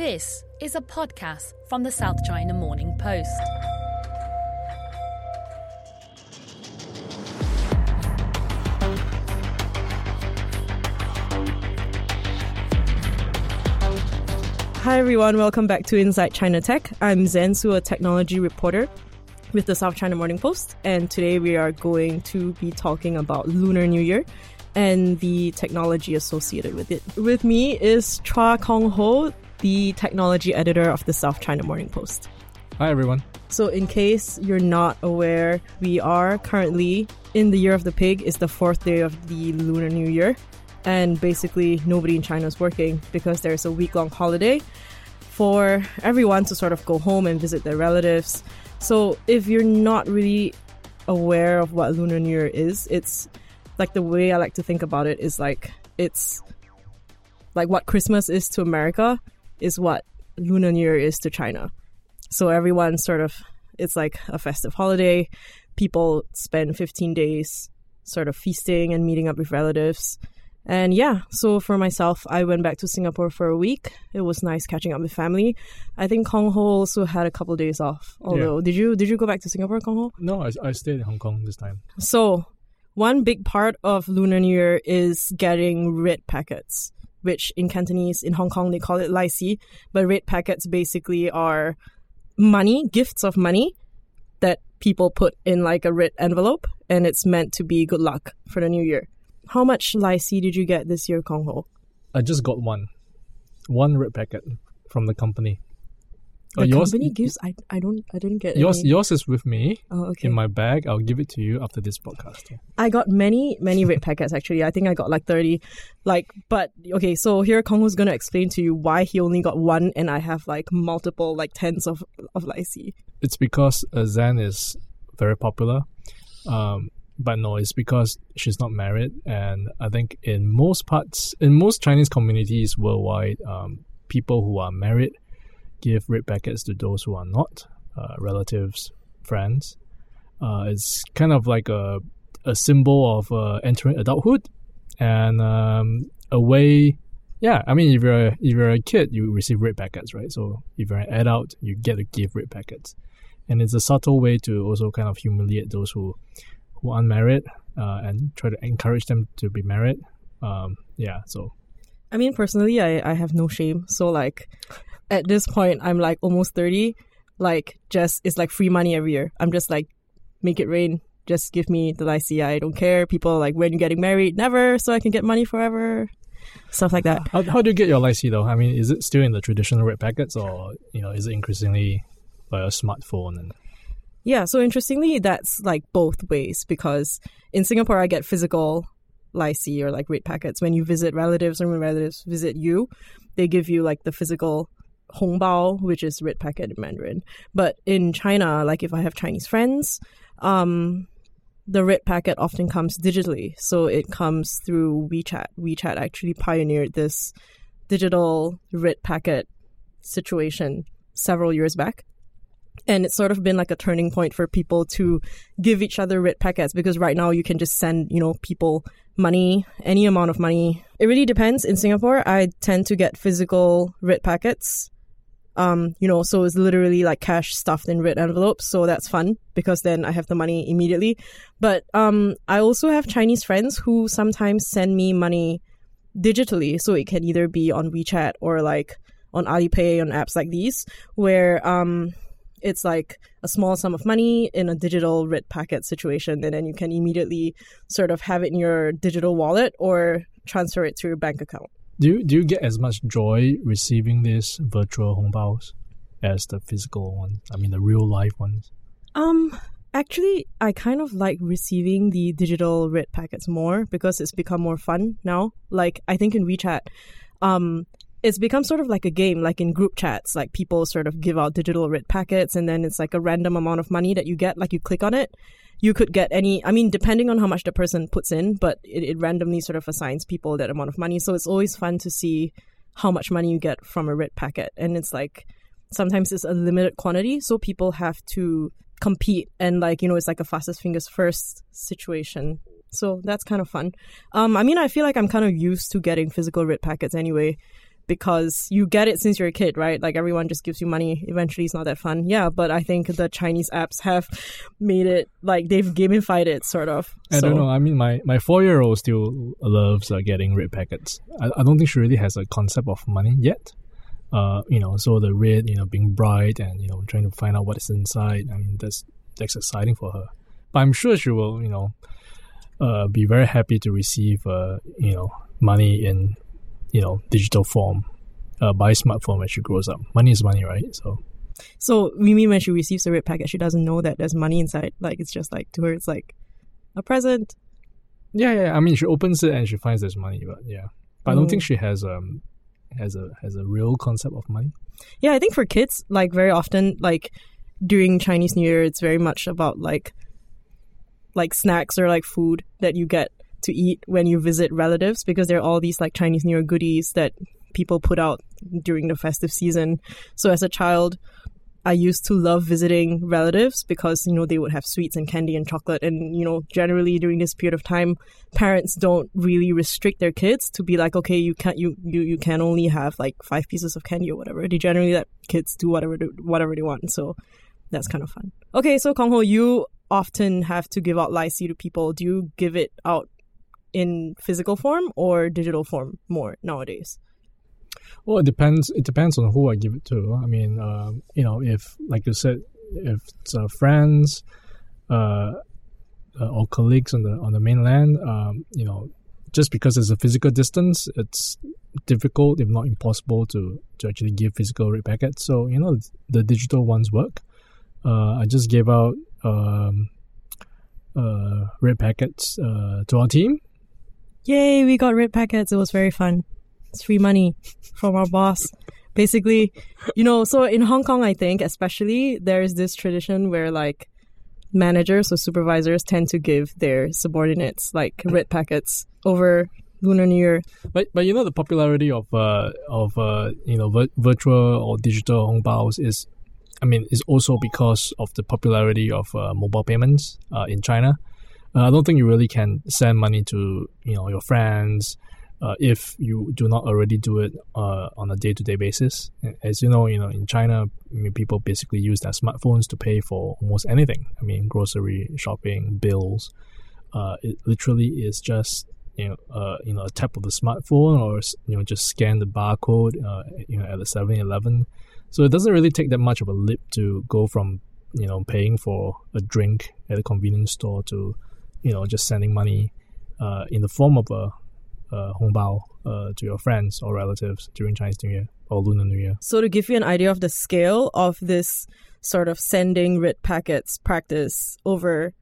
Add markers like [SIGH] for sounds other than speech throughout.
This is a podcast from the South China Morning Post. Hi everyone, welcome back to Inside China Tech. I'm Zen Soo, a technology reporter with the South China Morning Post, and today we are going to be talking about Lunar New Year and the technology associated with it. With me is Chua Kong Ho, the technology editor of the South China Morning Post. Hi, everyone. So, in case you're not aware, we are currently in the Year of the Pig. It's the fourth day of the Lunar New Year, and basically nobody in China is working because there's a week long holiday for everyone to sort of go home and visit their relatives. So, if you're not really aware of what Lunar New Year is, it's like the way I like to think about it is like it's like what Christmas is to America is what Lunar New Year is to China. So everyone sort of it's like a festive holiday. People spend 15 days sort of feasting and meeting up with relatives. And yeah, so for myself, I went back to Singapore for a week. It was nice catching up with family. I think Kong Ho also had a couple of days off. Although, Yeah. did you did you go back to Singapore, Kong Ho? No, I, I stayed in Hong Kong this time. So, one big part of Lunar New Year is getting red packets, which in Cantonese, in Hong Kong, they call it lai si. But red packets basically are money, gifts of money that people put in like a red envelope, and it's meant to be good luck for the new year. How much lai si did you get this year, Kong Ho? I just got one, one red packet from the company. The Uh, yours, company gives. I I don't. I didn't get yours, any. yours is with me Oh, okay. in my bag. I'll give it to you after this podcast. I got many, many red packets actually. I think I got like 30. Like, but okay, so here Kong Ho's gonna explain to you why he only got one and I have like multiple, like tens of, of lai si. It's because uh, Zen is very popular, um, but no, it's because she's not married, and I think in most parts, in most Chinese communities worldwide, um, people who are married give red packets to those who are not, uh, relatives, friends. Uh, it's kind of like a a symbol of uh, entering adulthood, and um, a way. Yeah, I mean, if you're a, if you're a kid, you receive red packets, right? So if you're an adult, you get to give red packets, and it's a subtle way to also kind of humiliate those who who aren't married, uh, and try to encourage them to be married. Um, yeah, so I mean, personally, I, I have no shame. So like, at this point, I'm like almost 30. Like, just, it's like free money every year. I'm just like, make it rain. Just give me the lai si. I don't care. People are like, when you're getting married? Never. So I can get money forever. Stuff like that. How, how do you get your lai si though? I mean, is it still in the traditional red packets, or you know, is it increasingly by a smartphone? And Yeah, so interestingly, that's like both ways because in Singapore, I get physical lai si or like red packets. When you visit relatives or when relatives visit you, they give you like the physical hongbao, which is red packet in Mandarin. But in China, like if I have Chinese friends, um, the red packet often comes digitally. So it comes through WeChat. WeChat actually pioneered this digital red packet situation several years back and it's sort of been like a turning point for people to give each other red packets because right now you can just send you know people money any amount of money it really depends in singapore i tend to get physical red packets um you know so it's literally like cash stuffed in red envelopes so that's fun because then i have the money immediately. But um i also have chinese friends who sometimes send me money digitally so it can either be on wechat or like on alipay on apps like these where um it's like a small sum of money in a digital red packet situation and then you can immediately sort of have it in your digital wallet or transfer it to your bank account do you, do you get as much joy receiving these virtual hongbaos as the physical ones? I mean, the real life ones. um Actually, I kind of like receiving the digital red packets more because it's become more fun now. Like I think in WeChat, um, it's become sort of like a game, like in group chats, like people sort of give out digital red packets and then it's like a random amount of money that you get, like you click on it. You could get any, I mean, depending on how much the person puts in, but it, it randomly sort of assigns people that amount of money. So it's always fun to see how much money you get from a red packet. And it's like, sometimes it's a limited quantity. So people have to compete and like, you know, it's like a fastest fingers first situation. So that's kind of fun. Um, I mean, I feel like I'm kind of used to getting physical red packets anyway because you get it since you're a kid, right? Like everyone just gives you money. Eventually, it's not that fun. Yeah, but I think the Chinese apps have made it like they've gamified it, sort of. I so. don't know. I mean, my, my four year old still loves uh, getting red packets. I, I don't think she really has a concept of money yet. Uh, you know, so the red, you know, being bright and you know, trying to find out what is inside. I mean, that's that's exciting for her. But I'm sure she will, you know, uh, be very happy to receive, uh, you know, money in you know digital form uh, by smartphone when she grows up. Money is money, right? So. So we mean when she receives a red packet, she doesn't know that there's money inside. Like it's just like to her, it's like a present. Yeah, yeah. I mean, she opens it and she finds there's money, but yeah. But I don't think she has um has a has a real concept of money. Yeah, I think for kids, like very often, like during Chinese New Year, it's very much about like like snacks or like food that you get to eat when you visit relatives because there are all these like Chinese New Year goodies that people put out during the festive season. So as a child, I used to love visiting relatives because you know they would have sweets and candy and chocolate. And you know generally during this period of time parents don't really restrict their kids to be like okay you can't you you, you can only have like five pieces of candy or whatever. They generally let kids do whatever whatever they want. So that's kind of fun. Okay so Kong Ho you often have to give out Si to people. Do you give it out in physical form or digital form more nowadays? Well, it depends. It depends on who I give it to. I mean, um, you know, if like you said, if it's uh, friends uh, uh, or colleagues on the on the mainland, um, you know, just because there's a physical distance, it's difficult, if not impossible, to to actually give physical red packets. So you know, the digital ones work. Uh, I just gave out um, uh, red packets uh, to our team Yay, we got red packets. It was very fun. It's free money from our boss. Basically, you know, so in Hong Kong, I think, especially, there's this tradition where like managers or supervisors tend to give their subordinates like red packets over Lunar New Year. But but you know the popularity of uh of uh you know vir- virtual or digital hongbao is, I mean, is also because of the popularity of uh, mobile payments uh, in China. Uh, I don't think you really can send money to you know your friends uh, if you do not already do it uh, on a day to day basis. As you know, you know in China, I mean, people basically use their smartphones to pay for almost anything. I mean, grocery, shopping, bills. Uh, it literally is just you know, uh, you know, a tap of the smartphone or you know, just scan the barcode, uh, you know, at the 7-Eleven. So it doesn't really take that much of a leap to go from you know paying for a drink at a convenience store to you know, just sending money uh, in the form of a, a hongbao uh, to your friends or relatives during Chinese New Year or Lunar New Year. So to give you an idea of the scale of this sort of sending red packets practice over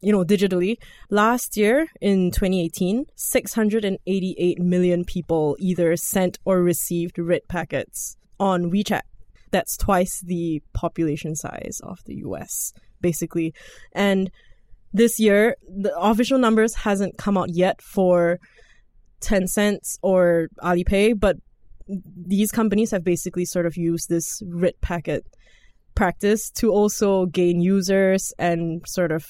you know digitally last year in 2018 688 million people either sent or received red packets on WeChat that's twice the population size of the US basically and this year, the official numbers hasn't come out yet for Tencent or Alipay, but these companies have basically sort of used this red packet practice to also gain users and sort of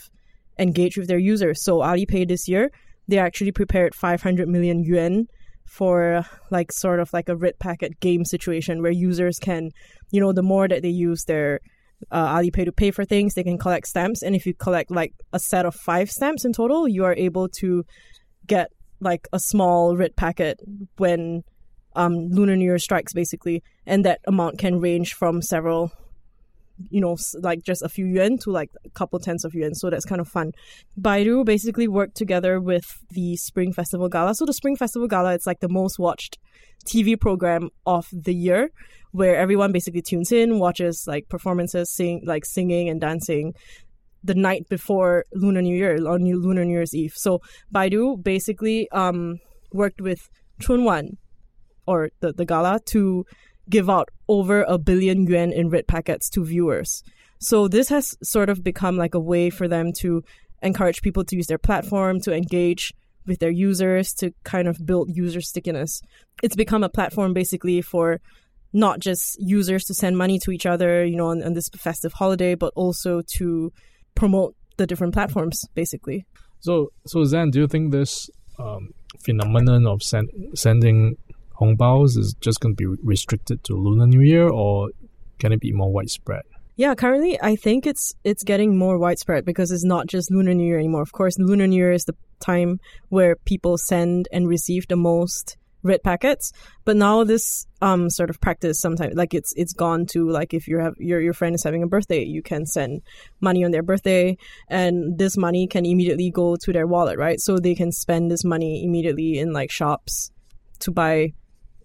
engage with their users. So Alipay this year, they actually prepared 500 million yuan for like sort of like a red packet game situation where users can, you know, the more that they use their uh, Alipay to pay for things. They can collect stamps, and if you collect like a set of five stamps in total, you are able to get like a small red packet when um, Lunar New Year strikes, basically, and that amount can range from several, you know, like just a few yuan to like a couple tens of yuan. So that's kind of fun. Baidu basically worked together with the Spring Festival Gala. So the Spring Festival Gala, it's like the most watched TV program of the year where everyone basically tunes in, watches like performances, sing like singing and dancing. the night before Lunar New Year New Lunar New Year's Eve. So Baidu basically um, worked with Chunwan or the, the gala to give out over a billion yuan in red packets to viewers. So this has sort of become like a way for them to encourage people to use their platform to engage with their users to kind of build user stickiness. It's become a platform basically for not just users to send money to each other, you know, on, on this festive holiday, but also to promote the different platforms, basically. So, so Zen, do you think this um, phenomenon of send, sending hongbaos is just going to be restricted to Lunar New Year, or can it be more widespread? Yeah, currently I think it's it's getting more widespread because it's not just Lunar New Year anymore. Of course, Lunar New Year is the time where people send and receive the most red packets. But now this um sort of practice sometimes like it's it's gone to like if you have your your friend is having a birthday, you can send money on their birthday and this money can immediately go to their wallet, right? So they can spend this money immediately in like shops to buy,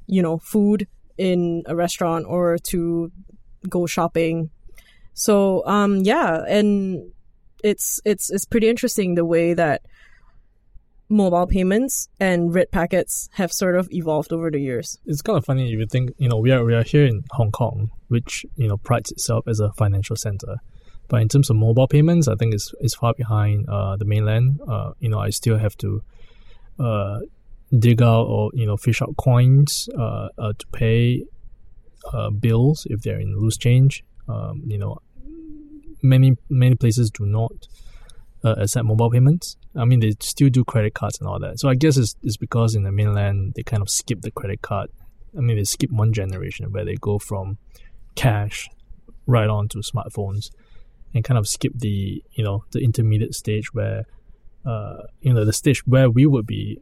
you know, food in a restaurant or to go shopping. So um yeah, and it's it's it's pretty interesting the way that mobile payments and red packets have sort of evolved over the years. It's kind of funny if you think, you know, we are we are here in Hong Kong, which, you know, prides itself as a financial center. But in terms of mobile payments, I think it's, it's far behind uh, the mainland. Uh, you know, I still have to uh, dig out or, you know, fish out coins uh, uh, to pay uh, bills if they're in loose change. Um, you know, many many places do not uh, accept mobile payments. I mean, they still do credit cards and all that. So I guess it's, it's because in the mainland, they kind of skip the credit card. I mean, they skip one generation where they go from cash right on to smartphones and kind of skip the, you know, the intermediate stage where, uh, you know, the stage where we would be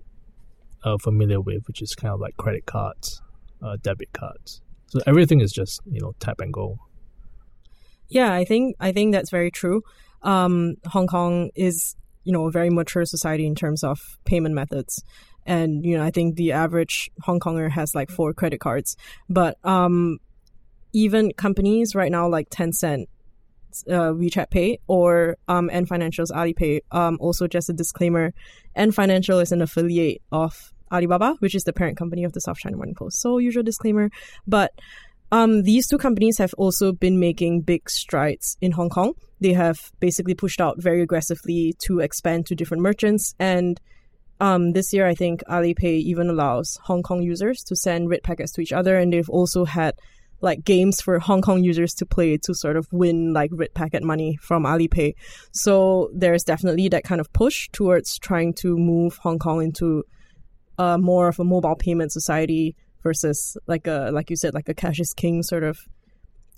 uh, familiar with, which is kind of like credit cards, uh, debit cards. So everything is just, you know, tap and go. Yeah, I think I think that's very true. Um, Hong Kong is you know a very mature society in terms of payment methods and you know i think the average hong konger has like four credit cards but um even companies right now like tencent uh, WeChat Pay or um, Ant Financial's Alipay. Um, also, just a disclaimer: Ant Financial is an affiliate of Alibaba, which is the parent company of the South China Morning Post. So, usual disclaimer. But um, these two companies have also been making big strides in Hong Kong. They have basically pushed out very aggressively to expand to different merchants. And um, this year, I think Alipay even allows Hong Kong users to send red packets to each other. And they've also had like games for Hong Kong users to play to sort of win like red packet money from Alipay. So there's definitely that kind of push towards trying to move Hong Kong into uh, more of a mobile payment society versus like a like you said like a cash is king sort of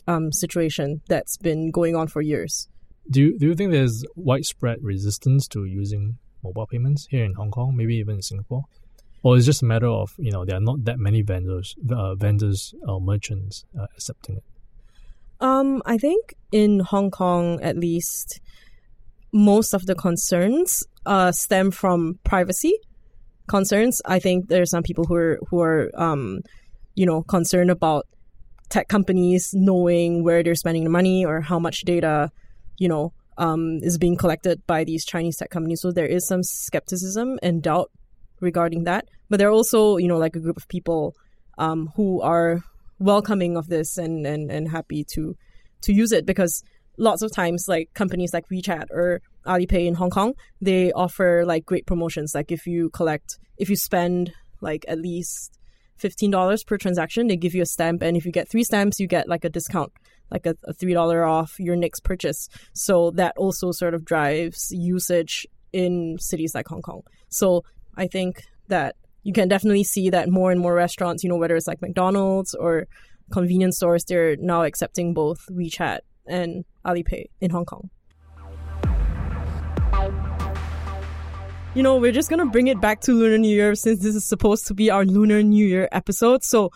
um, situation that's been going on for years. Do you, do you think there's widespread resistance to using mobile payments here in Hong Kong, maybe even in Singapore? Or it's just a matter of you know there are not that many vendors, uh, vendors or merchants uh, accepting it. Um, I think in Hong Kong, at least, most of the concerns uh, stem from privacy concerns. I think there are some people who are who are um, you know concerned about tech companies knowing where they're spending the money or how much data you know um, is being collected by these Chinese tech companies. So there is some skepticism and doubt regarding that. But there are also you know like a group of people um, who are welcoming of this and, and and happy to to use it because lots of times like companies like WeChat or Alipay in Hong Kong, they offer like great promotions. Like if you collect, if you spend like at least fifteen dollars per transaction, they give you a stamp, and if you get three stamps, you get like a discount, like a, a three dollar off your next purchase. So that also sort of drives usage in cities like Hong Kong. So I think that you can definitely see that more and more restaurants, you know, whether it's like McDonald's or convenience stores, they're now accepting both WeChat and Alipay in Hong Kong. You know, we're just gonna bring it back to Lunar New Year since this is supposed to be our Lunar New Year episode. So,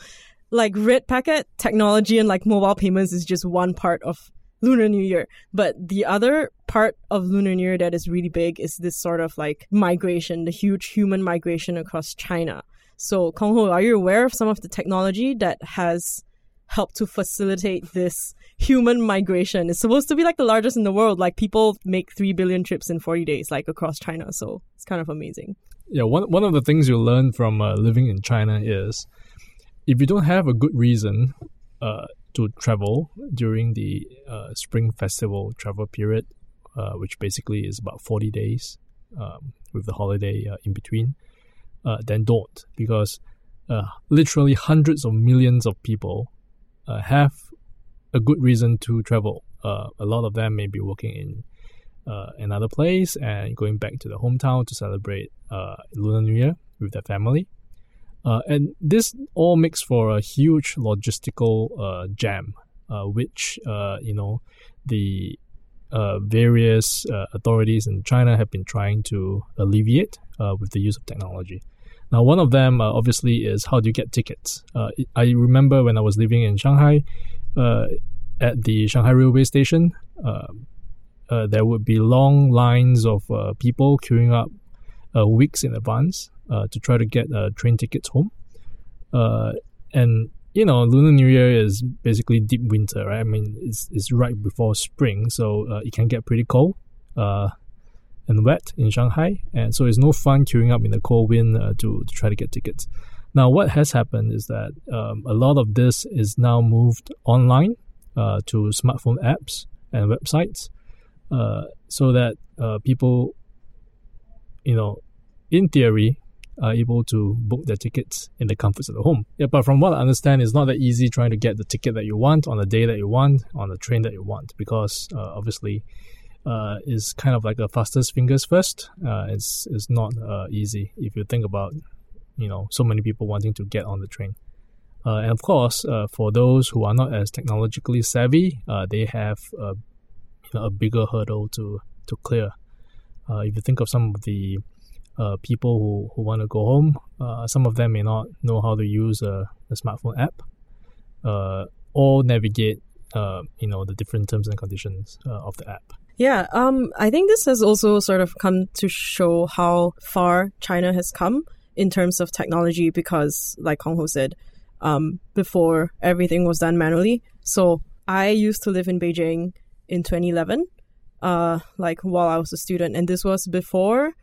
like red packet technology and like mobile payments is just one part of Lunar New Year. But the other part of Lunar New Year that is really big is this sort of like migration, the huge human migration across China. So, Kong Ho, are you aware of some of the technology that has help to facilitate this human migration. It's supposed to be like the largest in the world. Like people make 3 billion trips in 40 days, like across China. So it's kind of amazing. Yeah, one, one of the things you learn from uh, living in China is if you don't have a good reason uh, to travel during the uh, Spring Festival travel period, uh, which basically is about 40 days um, with the holiday uh, in between, uh, then don't because literally hundreds of millions of people have a good reason to travel. a lot of them may be working in uh, another place and going back to the hometown to celebrate uh, Lunar New Year with their family. Uh, and this all makes for a huge logistical uh, jam, uh, which uh, you know the various authorities in China have been trying to alleviate with the use of technology. Now, one of them obviously is how do you get tickets? I remember when I was living in Shanghai, at the Shanghai railway station, uh, there would be long lines of uh, people queuing up uh, weeks in advance uh, to try to get uh, train tickets home. Uh, and you know, Lunar New Year is basically deep winter, right? I mean, it's it's right before spring, so it can get pretty cold and wet in Shanghai, and so it's no fun queuing up in the cold wind to, to try to get tickets. Now, what has happened is that um, a lot of this is now moved online to smartphone apps and websites uh, so that uh, people, you know, in theory, are able to book their tickets in the comforts of the home. Yeah, but from what I understand, it's not that easy trying to get the ticket that you want on the day that you want on the train that you want because uh, obviously uh, it's kind of like a fastest fingers first. Uh, it's it's not uh, easy if you think about you know so many people wanting to get on the train. Uh, and of course, uh, for those who are not as technologically savvy, uh, they have uh, you know, a bigger hurdle to to clear. Uh, if you think of some of the uh, people who, who want to go home, uh, some of them may not know how to use a, a smartphone app uh, or navigate, uh, you know, the different terms and conditions uh, of the app. Yeah, um, I think this has also sort of come to show how far China has come in terms of technology because, like Kong Ho said, um, before everything was done manually. So I used to live in Beijing in 2011, uh, like while I was a student, and this was before,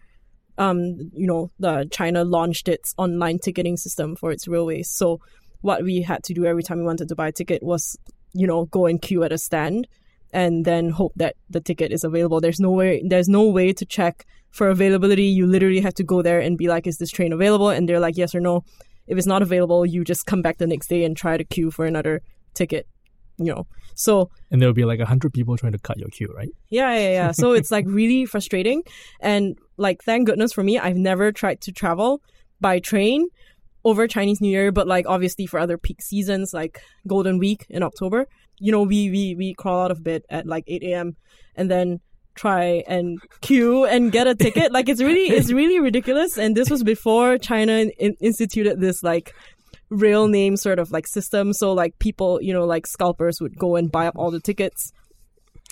um, you know, the China launched its online ticketing system for its railways. So what we had to do every time we wanted to buy a ticket was, you know, go and queue at a stand and then hope that the ticket is available. There's no way there's no way to check for availability. You literally have to go there and be like, is this train available? And they're like, yes or no. If it's not available, you just come back the next day and try to queue for another ticket you know so and there'll be like a hundred people trying to cut your queue right? Yeah yeah yeah. So it's like [LAUGHS] really frustrating. And like thank goodness for me i've never tried to travel by train over chinese new year but like obviously for other peak seasons like golden week in october you know we we, we crawl out of bed at like 8 a.m and then try and queue and get a ticket. Like it's really it's really ridiculous. And this was before china in- instituted this like real name sort of like system. So like people, you know, like scalpers would go and buy up all the tickets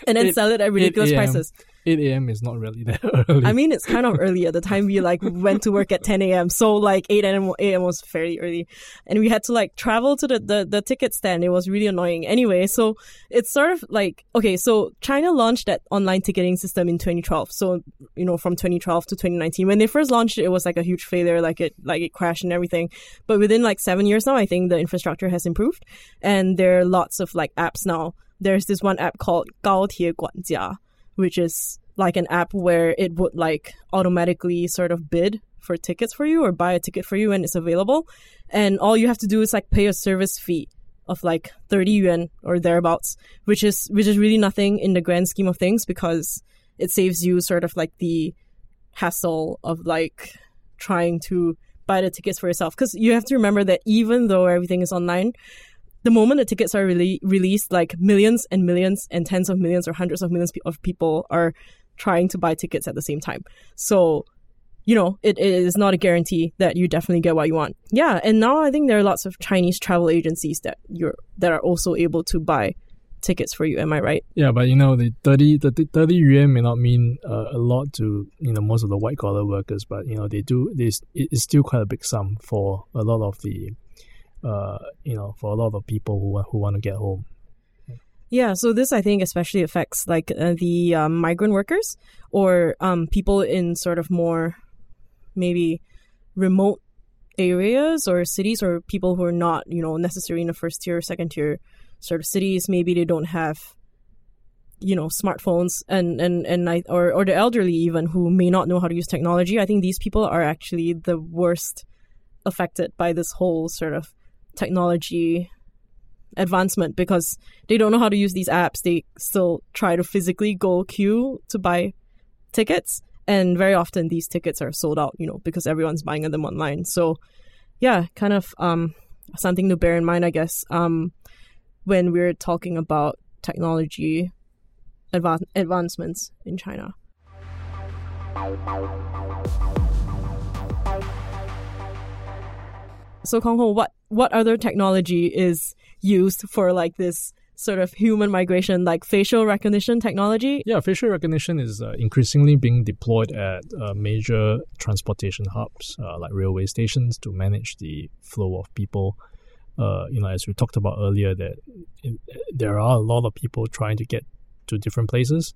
and then it, sell it at ridiculous prices. 8 a.m. is not really that [LAUGHS] early. I mean, it's kind of early at the time we like went to work at 10 a.m. So like 8 a.m. was fairly early, and we had to like travel to the, the the ticket stand. It was really annoying. Anyway, so it's sort of like okay, so China launched that online ticketing system in 2012. So you know, from 2012 to 2019, when they first launched it, it was like a huge failure. Like it like it crashed and everything. But within like seven years now, I think the infrastructure has improved, and there are lots of like apps now. There's this one app called Gao Tie Guan Jia which is like an app where it would like automatically sort of bid for tickets for you or buy a ticket for you when it's available. And all you have to do is like pay a service fee of like 30 yuan or thereabouts, which is which is really nothing in the grand scheme of things because it saves you sort of like the hassle of like trying to buy the tickets for yourself because you have to remember that even though everything is online the moment the tickets are really released, like millions and millions and tens of millions or hundreds of millions of people are trying to buy tickets at the same time. So, you know, it, it is not a guarantee that you definitely get what you want. Yeah, and now I think there are lots of Chinese travel agencies that you're that are also able to buy tickets for you. Am I right? Yeah, but you know the thirty the thirty yuan may not mean uh, a lot to you know most of the white collar workers, but you know they do this. It's still quite a big sum for a lot of the uh, you know, for a lot of people who who want to get home. Yeah, so this I think especially affects like uh, the um, migrant workers or um, people in sort of more maybe remote areas or cities or people who are not you know necessarily in the first tier second tier sort of cities. Maybe they don't have you know smartphones and and and I, or or the elderly even who may not know how to use technology. I think these people are actually the worst affected by this whole sort of technology advancement because they don't know how to use these apps. They still try to physically go queue to buy tickets. And very often these tickets are sold out, you know, because everyone's buying them online. So yeah, kind of um, something to bear in mind, I guess, um, when we're talking about technology adva- advancements in China. So Kong Ho, what what other technology is used for like this sort of human migration, like facial recognition technology? Yeah, facial recognition is uh, increasingly being deployed at uh, major transportation hubs uh, like railway stations to manage the flow of people. Uh, you know, as we talked about earlier, that it, there are a lot of people trying to get to different places,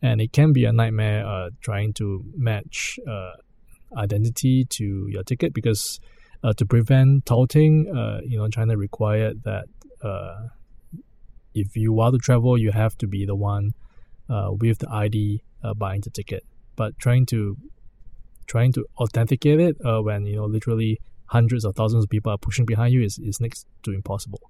and it can be a nightmare uh, trying to match uh, identity to your ticket because uh, to prevent touting, uh, you know, China required that uh, if you want to travel, you have to be the one uh, with the ID uh, buying the ticket. But trying to trying to authenticate it uh, when you know literally hundreds of thousands of people are pushing behind you is, is next to impossible.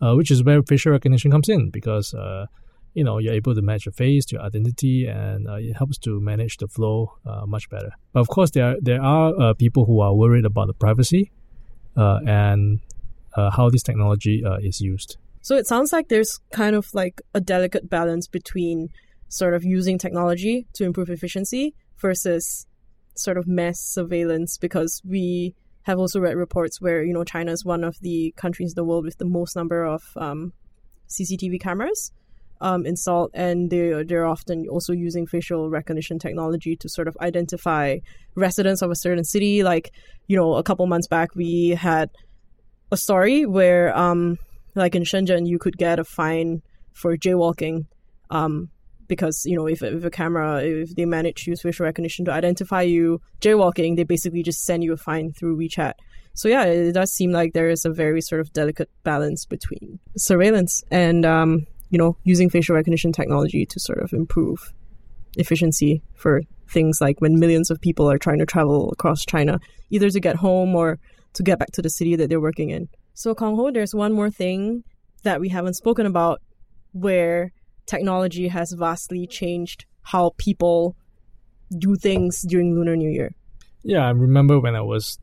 Uh, which is where facial recognition comes in because uh, you know you're able to match your face to your identity and uh, it helps to manage the flow uh, much better. But of course there are, there are uh, people who are worried about the privacy uh, and uh, how this technology uh, is used. So it sounds like there's kind of like a delicate balance between sort of using technology to improve efficiency versus sort of mass surveillance because we have also read reports where you know China is one of the countries in the world with the most number of um, CCTV cameras um, installed, and they they're often also using facial recognition technology to sort of identify residents of a certain city. Like you know, a couple months back, we had a story where, um, like in Shenzhen, you could get a fine for jaywalking. Um, because you know if, if a camera if they manage to use facial recognition to identify you jaywalking they basically just send you a fine through WeChat so yeah it does seem like there is a very sort of delicate balance between surveillance and um, you know, using facial recognition technology to sort of improve efficiency for things like when millions of people are trying to travel across China, either to get home or to get back to the city that they're working in. So, Kong Ho, there's one more thing that we haven't spoken about where technology has vastly changed how people do things during Lunar New Year. Yeah, I remember when I was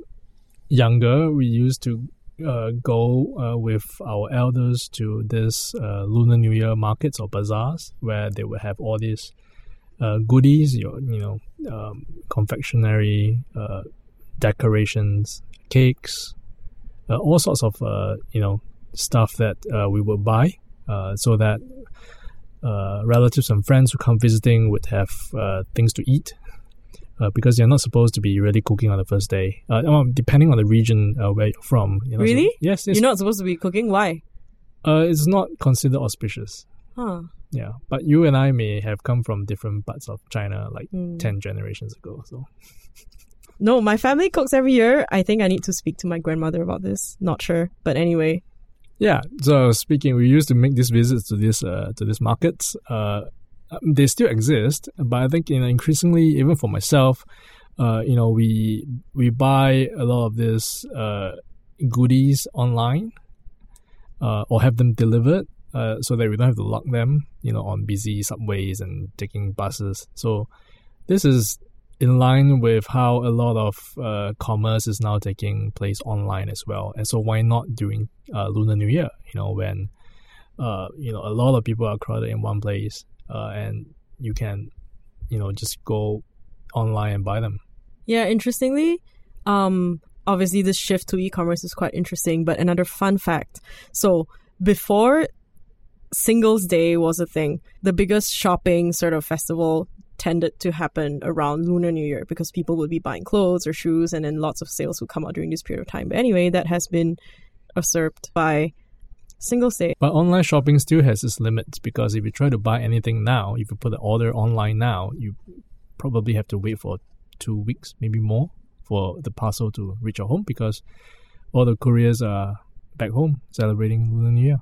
younger, we used to uh, go uh, with our elders to this uh, Lunar New Year markets or bazaars where they would have all these uh, goodies, your you know, um, confectionery, uh, decorations, cakes, uh, all sorts of you know stuff that we would buy so that relatives and friends who come visiting would have things to eat uh, because you're not supposed to be really cooking on the first day. Uh, well, depending on the region uh, where you're from. You know, really? So, yes. You're not supposed to be cooking. Why? Uh, it's not considered auspicious. Huh. Yeah, but you and I may have come from different parts of China, like mm. ten generations ago. So. No, my family cooks every year. I think I need to speak to my grandmother about this. Not sure, but anyway. Yeah. So speaking, we used to make these visits to this uh, to these markets. Uh, they still exist, but I think you know increasingly, even for myself, uh, you know, we we buy a lot of these uh, goodies online, uh, or have them delivered, uh, so that we don't have to lock them, you know, on busy subways and taking buses. So this is in line with how a lot of uh, commerce is now taking place online as well. And so why not during uh, Lunar New Year? You know, when you know a lot of people are crowded in one place uh, and you can, you know, just go online and buy them. Yeah, interestingly, um, obviously this shift to e-commerce is quite interesting. But another fun fact: so before Singles Day was a thing, the biggest shopping sort of festival tended to happen around Lunar New Year because people would be buying clothes or shoes, and then lots of sales would come out during this period of time. But anyway, that has been usurped by Singles Day. But online shopping still has its limits because if you try to buy anything now, if you put an order online now, you probably have to wait for two weeks, maybe more, for the parcel to reach your home because all the couriers are back home celebrating Lunar New Year.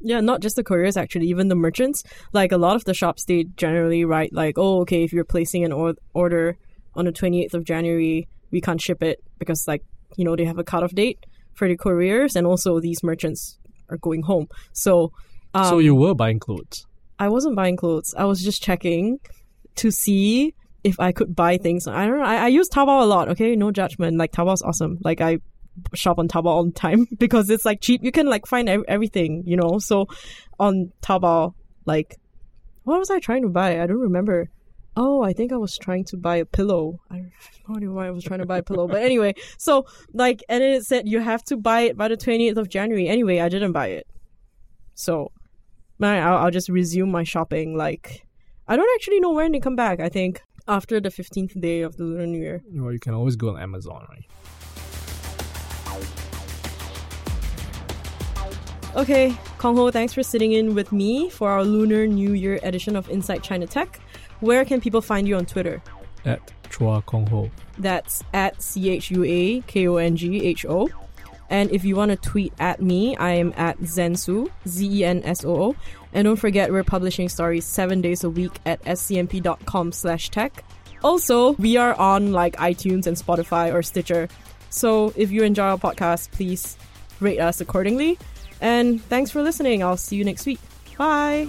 Yeah, not just the couriers actually, even the merchants. Like a lot of the shops, they generally write like, "Oh, okay, if you're placing an or- order on the 28th of January, we can't ship it because like you know they have a cutoff date for the couriers, and also these merchants are going home. So, um, so you were buying clothes. I wasn't buying clothes. I was just checking to see if I could buy things. I don't know. I, I use Taobao a lot. Okay, no judgment. Like Taobao's awesome. Like I shop on Taobao all the time [LAUGHS] because it's like cheap. You can like find ev- everything, you know. So on Taobao, like, what was I trying to buy? I don't remember. Oh, I think I was trying to buy a pillow. I don't know why I was trying to buy a pillow. But [LAUGHS] anyway, so like, and it said you have to buy it by the 28th of January. Anyway, I didn't buy it. So, man, I'll, I'll just resume my shopping. Like, I don't actually know when they come back. I think after the 15th day of the Lunar New Year. Well, you can always go on Amazon, right? Okay, Kong Ho, thanks for sitting in with me for our Lunar New Year edition of Inside China Tech. Where can people find you on Twitter? At Chua Kong Ho. That's at C H U A K O N G H O. And if you want to tweet at me, I am at Zensoo, Z E N S O O. And don't forget, we're publishing stories seven days a week at scmp.com slash tech. Also, we are on like iTunes and Spotify or Stitcher. So if you enjoy our podcast, please rate us accordingly. And thanks for listening. I'll see you next week. Bye.